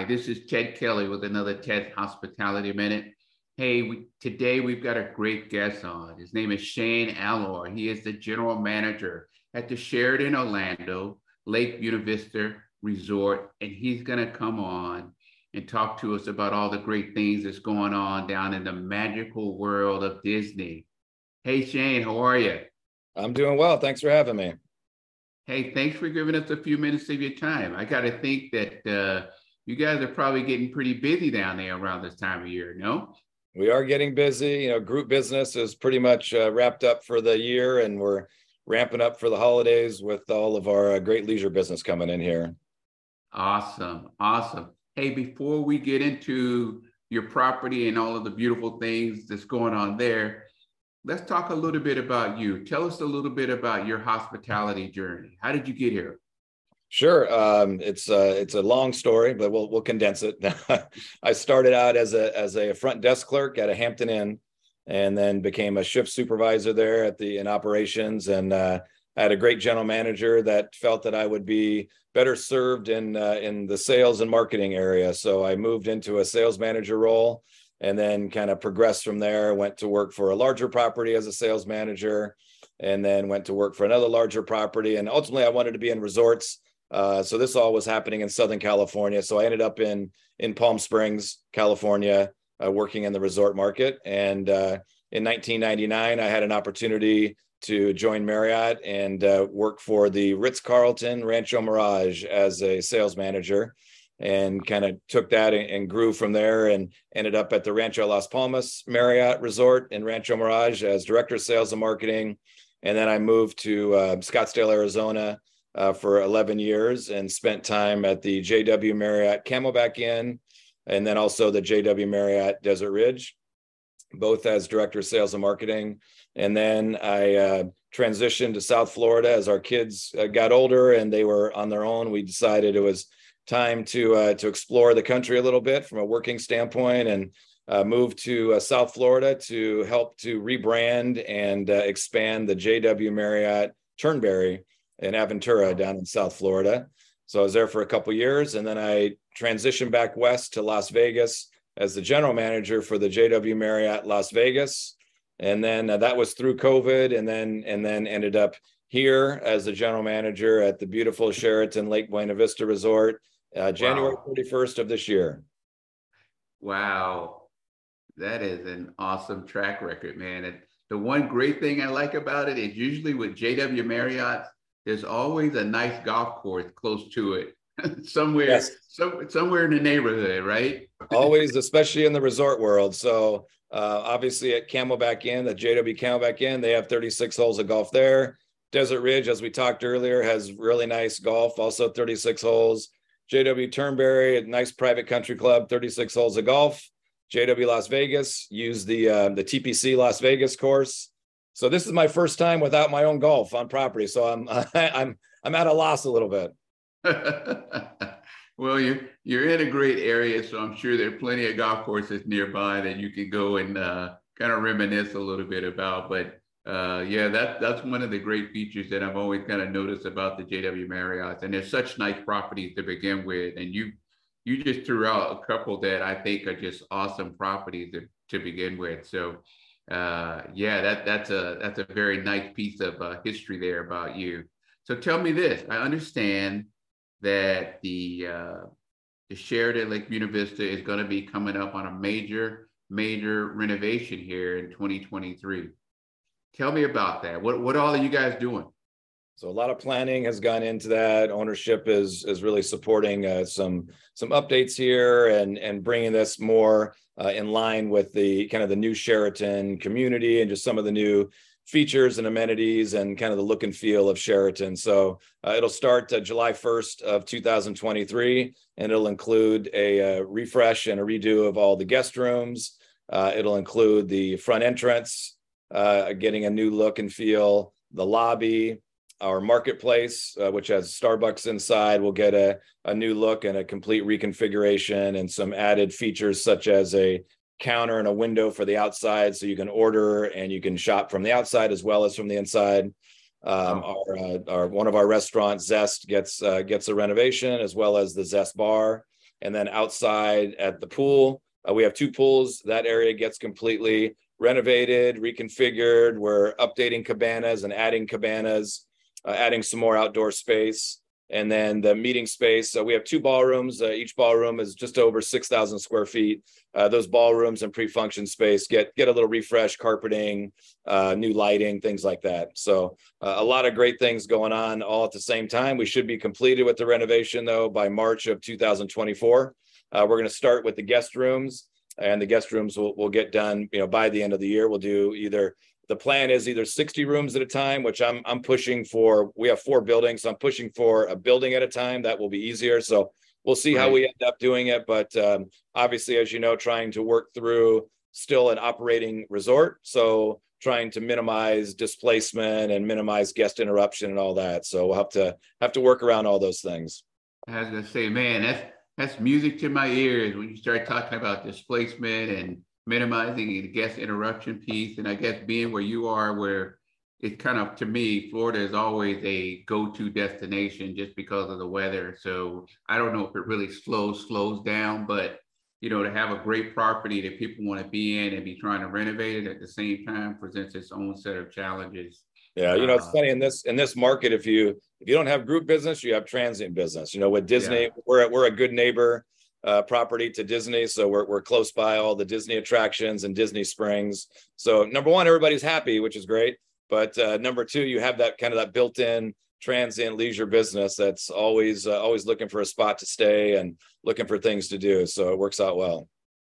Hi, this is Ted Kelly with another Ted Hospitality Minute. Hey, we, today we've got a great guest on. His name is Shane Alor. He is the general manager at the Sheraton Orlando Lake Buena Vista Resort, and he's going to come on and talk to us about all the great things that's going on down in the magical world of Disney. Hey, Shane, how are you? I'm doing well. Thanks for having me. Hey, thanks for giving us a few minutes of your time. I got to think that uh, you guys are probably getting pretty busy down there around this time of year, no? We are getting busy. You know, group business is pretty much uh, wrapped up for the year, and we're ramping up for the holidays with all of our uh, great leisure business coming in here. Awesome. Awesome. Hey, before we get into your property and all of the beautiful things that's going on there, let's talk a little bit about you. Tell us a little bit about your hospitality journey. How did you get here? Sure, um, it's uh, it's a long story, but we'll we'll condense it. I started out as a as a front desk clerk at a Hampton Inn, and then became a shift supervisor there at the in operations. And uh, I had a great general manager that felt that I would be better served in uh, in the sales and marketing area. So I moved into a sales manager role and then kind of progressed from there. Went to work for a larger property as a sales manager, and then went to work for another larger property. And ultimately, I wanted to be in resorts. Uh, so this all was happening in Southern California. So I ended up in in Palm Springs, California, uh, working in the resort market. And uh, in 1999, I had an opportunity to join Marriott and uh, work for the Ritz Carlton Rancho Mirage as a sales manager and kind of took that and, and, grew from there and ended up at the Rancho Las Palmas Marriott Resort in Rancho Mirage as director of sales and marketing. And then I moved to uh, Scottsdale, Arizona uh, for 11 years and spent time at the JW Marriott Camelback Inn and then also the JW Marriott Desert Ridge, both as director of sales and marketing. And then I uh, transitioned to South Florida as our kids uh, got older and they were on their own. We decided it was time to uh, to explore the country a little bit from a working standpoint and uh, moved to uh, South Florida to help to rebrand and uh, expand the JW Marriott Turnberry in Aventura down in South Florida. So I was there for a couple years, and then I transitioned back west to Las Vegas as the general manager for the JW Marriott Las Vegas, and then uh, that was through COVID, and then and then ended up here as the general manager at the beautiful Sheraton Lake Buena Vista Resort uh, January wow. 31st of this year. Wow. That is an awesome track record, man. And the one great thing I like about it is usually with JW Marriott, there's always a nice golf course close to it. somewhere, yes. some, somewhere in the neighborhood, right? always, especially in the resort world. So uh, obviously at Camelback Inn, the JW Camelback Inn, they have 36 holes of golf there. Desert Ridge, as we talked earlier, has really nice golf, also 36 holes. JW Turnberry, a nice private country club, 36 holes of golf. JW Las Vegas, use the uh, the TPC Las Vegas course. So this is my first time without my own golf on property. So I'm I'm I'm at a loss a little bit. well, you're you're in a great area, so I'm sure there are plenty of golf courses nearby that you can go and uh, kind of reminisce a little bit about. But uh, yeah, that that's one of the great features that I've always kind of noticed about the JW Marriott, and they're such nice properties to begin with. And you you just threw out a couple that I think are just awesome properties to, to begin with. So uh, yeah, that that's a that's a very nice piece of uh, history there about you. So tell me this: I understand that the uh, the Sheraton Lake Buena Vista is going to be coming up on a major major renovation here in 2023. Tell me about that. What what all are you guys doing? So a lot of planning has gone into that. Ownership is is really supporting uh, some some updates here and and bringing this more uh, in line with the kind of the new Sheraton community and just some of the new features and amenities and kind of the look and feel of Sheraton. So uh, it'll start uh, July 1st of 2023, and it'll include a uh, refresh and a redo of all the guest rooms. Uh, it'll include the front entrance, getting a new look and feel. The lobby, our marketplace, uh, which has Starbucks inside, will get a, a new look and a complete reconfiguration and some added features such as a counter and a window for the outside so you can order and you can shop from the outside as well as from the inside. Um, our, uh, our one of our restaurants, Zest, gets uh, gets a renovation as well as the Zest bar. And then outside at the pool, uh, we have two pools. That area gets completely renovated, reconfigured. We're updating cabanas and adding cabanas, uh, adding some more outdoor space. And then the meeting space. So we have two ballrooms. Uh, each ballroom is just over 6,000 square feet. Uh, those ballrooms and pre-function space get get a little refresh, carpeting, uh, new lighting, things like that. So uh, a lot of great things going on all at the same time. We should be completed with the renovation though by March of 2024. Uh, we're going to start with the guest rooms, and the guest rooms will, will get done. You know, by the end of the year, we'll do either the plan is either 60 rooms at a time, which I'm I'm pushing for. We have four buildings, so I'm pushing for a building at a time. That will be easier. So we'll see right. how we end up doing it. But um, obviously, as you know, trying to work through still an operating resort, so trying to minimize displacement and minimize guest interruption and all that. So we'll have to have to work around all those things. I was gonna say, man, that's that's music to my ears when you start talking about displacement and minimizing the guest interruption piece. And I guess being where you are, where it's kind of to me, Florida is always a go-to destination just because of the weather. So I don't know if it really slows slows down, but you know, to have a great property that people want to be in and be trying to renovate it at the same time presents its own set of challenges. Yeah, you know, it's uh, funny in this in this market. If you if you don't have group business, you have transient business. You know, with Disney, yeah. we're we're a good neighbor uh, property to Disney, so we're we're close by all the Disney attractions and Disney Springs. So number one, everybody's happy, which is great. But uh, number two, you have that kind of that built-in transient leisure business that's always uh, always looking for a spot to stay and looking for things to do. So it works out well.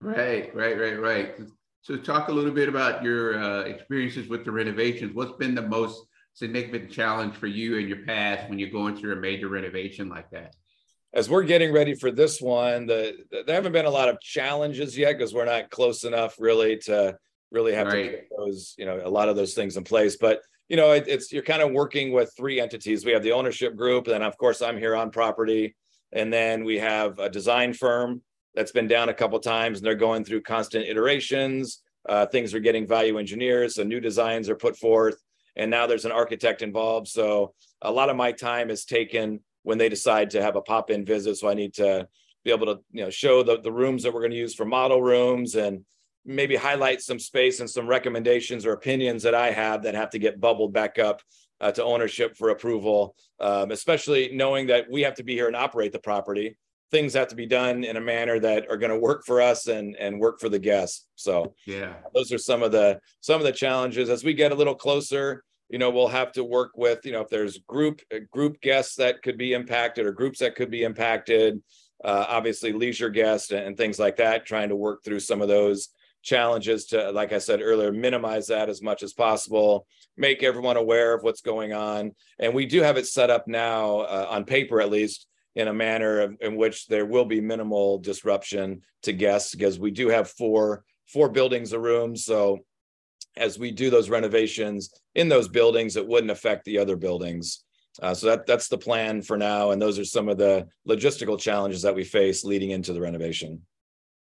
Right, right, right, right. So talk a little bit about your uh, experiences with the renovations. What's been the most significant challenge for you in your past when you're going through a major renovation like that? As we're getting ready for this one, the, there haven't been a lot of challenges yet because we're not close enough really to really have right. to get those, you know, a lot of those things in place. But you know, it, it's you're kind of working with three entities. We have the ownership group, and then of course I'm here on property, and then we have a design firm that's been down a couple times and they're going through constant iterations. Uh, things are getting value engineers, so new designs are put forth, and now there's an architect involved. So a lot of my time is taken when they decide to have a pop-in visit. So I need to be able to you know show the, the rooms that we're going to use for model rooms and maybe highlight some space and some recommendations or opinions that I have that have to get bubbled back up uh, to ownership for approval, um, especially knowing that we have to be here and operate the property. Things have to be done in a manner that are going to work for us and and work for the guests. So yeah. those are some of the some of the challenges. As we get a little closer you know we'll have to work with you know if there's group group guests that could be impacted or groups that could be impacted uh, obviously leisure guests and things like that trying to work through some of those challenges to like i said earlier minimize that as much as possible make everyone aware of what's going on. And we do have it set up now uh, on paper at least in a manner in which there will be minimal disruption to guests because we do have four four buildings of rooms so as we do those renovations in those buildings it wouldn't affect the other buildings. Uh, so that that's the plan for now and those are some of the logistical challenges that we face leading into the renovation.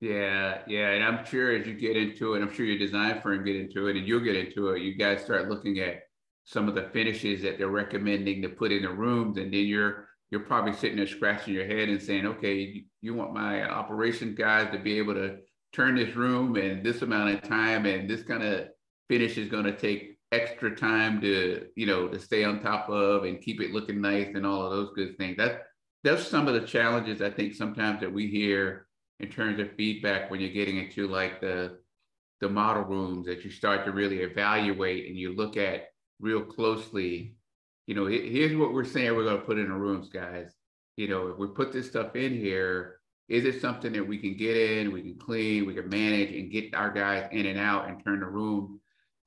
Yeah yeah and i'm sure as you get into it i'm sure your design firm get into it and you'll get into it you guys start looking at some of the finishes that they're recommending to put in the rooms and then you're you're probably sitting there scratching your head and saying, okay, you want my operations guys to be able to turn this room in this amount of time and this kind of finish is going to take extra time to, you know, to stay on top of and keep it looking nice and all of those good things. That that's some of the challenges I think sometimes that we hear in terms of feedback when you're getting into like the the model rooms that you start to really evaluate and you look at real closely you know, here's what we're saying we're going to put in the rooms, guys. You know, if we put this stuff in here, is it something that we can get in, we can clean, we can manage and get our guys in and out and turn the room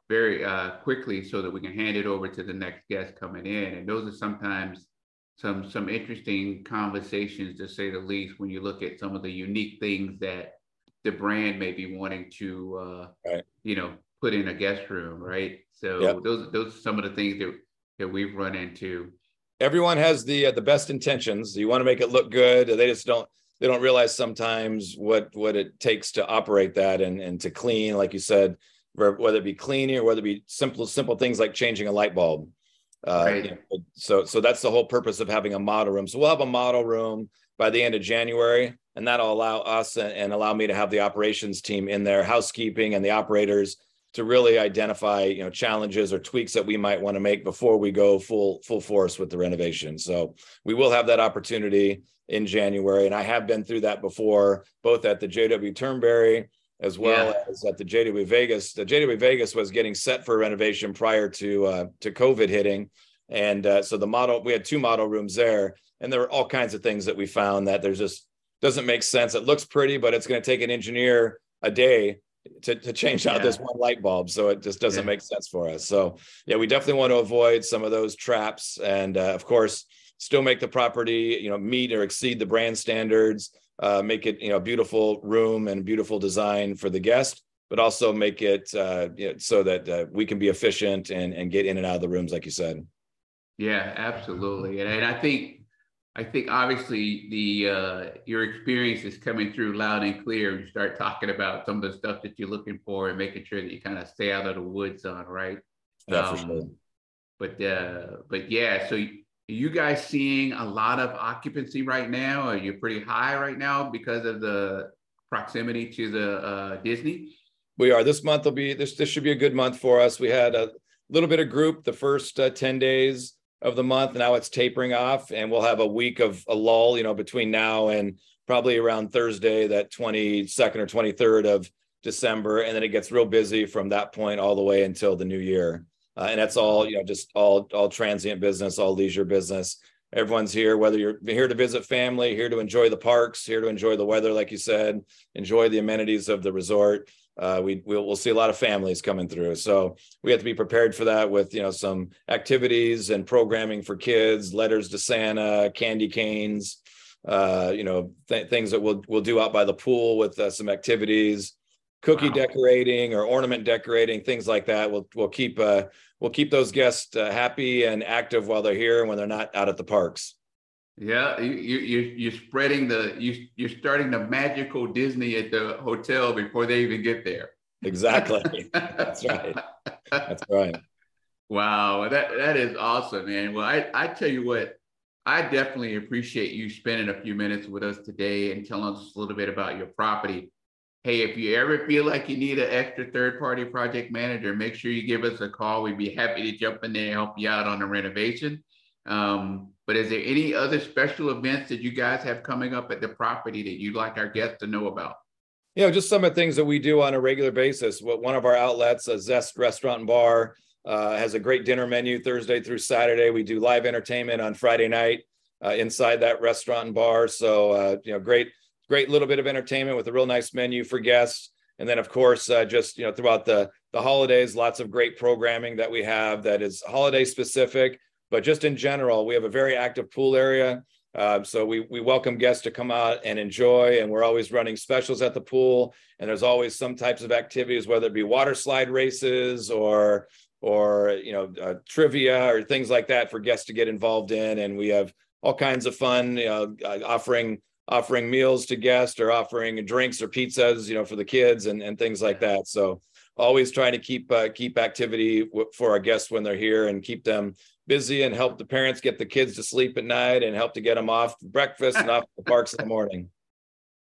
very uh, quickly so that we can hand it over to the next guest coming in. And those are sometimes some some interesting conversations to say the least when you look at some of the unique things that the brand may be wanting to uh, right. you know put in a guest room, right? So yep. those those are some of the things that that we've run into. Everyone has the uh, the best intentions. You want to make it look good. They just don't they don't realize sometimes what what it takes to operate that and and to clean, like you said, whether it be cleaning or whether it be simple simple things like changing a light bulb. Uh, right. You know, so so that's the whole purpose of having a model room. So we'll have a model room by the end of January, and that'll allow us and, and allow me to have the operations team in there, housekeeping and the operators to really identify you know challenges or tweaks that we might want to make before we go full full force with the renovation. So we will have that opportunity in January, and I have been through that before, both at the JW Turnberry as well yeah. as at the JW Vegas. The JW Vegas was getting set for renovation prior to uh, to COVID hitting, and uh, so the model we had two model rooms there, and there were all kinds of things that we found that there's just doesn't make sense. It looks pretty, but it's going to take an engineer a day to, to change out yeah. this one light bulb. So it just doesn't yeah. make sense for us. So yeah, we definitely want to avoid some of those traps, and uh, of course, still make the property you know meet or exceed the brand standards uh, make it you know beautiful room and beautiful design for the guest, but also make it uh, you know, so that uh, we can be efficient and and get in and out of the rooms, like you said. Yeah, absolutely, and, and I think I think obviously the uh, your experience is coming through loud and clear. You start talking about some of the stuff that you're looking for and making sure that you kind of stay out of the woods on, right? Yeah, um, sure. But uh, but yeah, so are you guys seeing a lot of occupancy right now? Are you pretty high right now because of the proximity to the uh, Disney? We are. This month will be this. This should be a good month for us. We had a little bit of group the first uh, ten days of the month. Now it's tapering off, and we'll have a week of a lull. You know, between now and probably around Thursday, that twenty second or twenty third of December, and then it gets real busy from that point all the way until the new year uh, and that's all you know just all all transient business all leisure business. Everyone's here whether you're here to visit family here to enjoy the parks here to enjoy the weather like you said enjoy the amenities of the resort. Uh, we we'll, we'll, see a lot of families coming through. So we have to be prepared for that with you know some activities and programming for kids letters to santa candy canes uh, you know th- things that we'll we'll do out by the pool with uh, some activities cookie wow. decorating or ornament decorating things like that we'll we'll keep uh, we'll keep those guests uh, happy and active while they're here and when they're not out at the parks. Yeah, you you you're spreading the you you're starting the magical Disney at the hotel before they even get there. Exactly. That's right. That's right. Wow, that that is awesome, man. Well, I I tell you what, I definitely appreciate you spending a few minutes with us today and telling us a little bit about your property hey, if you ever feel like you need an extra third party project manager, make sure you give us a call. We'd be happy to jump in there and help you out on the renovation. Um, but is there any other special events that you guys have coming up at the property that you'd like our guests to know about? You know, just some of the things that we do on a regular basis. What One of our outlets, a Zest Restaurant and Bar, uh, has a great dinner menu Thursday through Saturday. We do live entertainment on Friday night uh, inside that restaurant and bar. So, uh, you know, great great little bit of entertainment with a real nice menu for guests. And then, of course, uh, just you know, throughout the the holidays, lots of great programming that we have that is holiday specific. But just in general, we have a very active pool area. Uh, so we we welcome guests to come out and enjoy, and we're always running specials at the pool. And there's always some types of activities, whether it be water slide races or or you know uh, trivia or things like that for guests to get involved in. And we have all kinds of fun, you know, uh, offering offering meals to guests or offering drinks or pizzas, you know, for the kids and, and things like that. So always trying to keep uh, keep activity w- for our guests when they're here and keep them busy and help the parents get the kids to sleep at night and help to get them off breakfast and off the parks in the morning.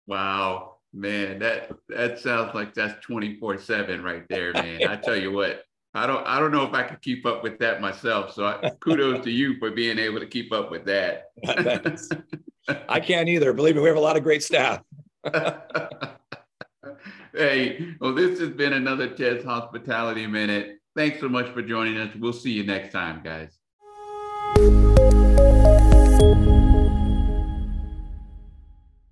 Wow, man, that that sounds like that's 24/7 right there, man. I tell you what, I don't I don't know if I could keep up with that myself. So I, kudos to you for being able to keep up with that. I can't either. Believe me, we have a lot of great staff. hey, well, this has been another Ted's Hospitality Minute. Thanks so much for joining us. We'll see you next time, guys.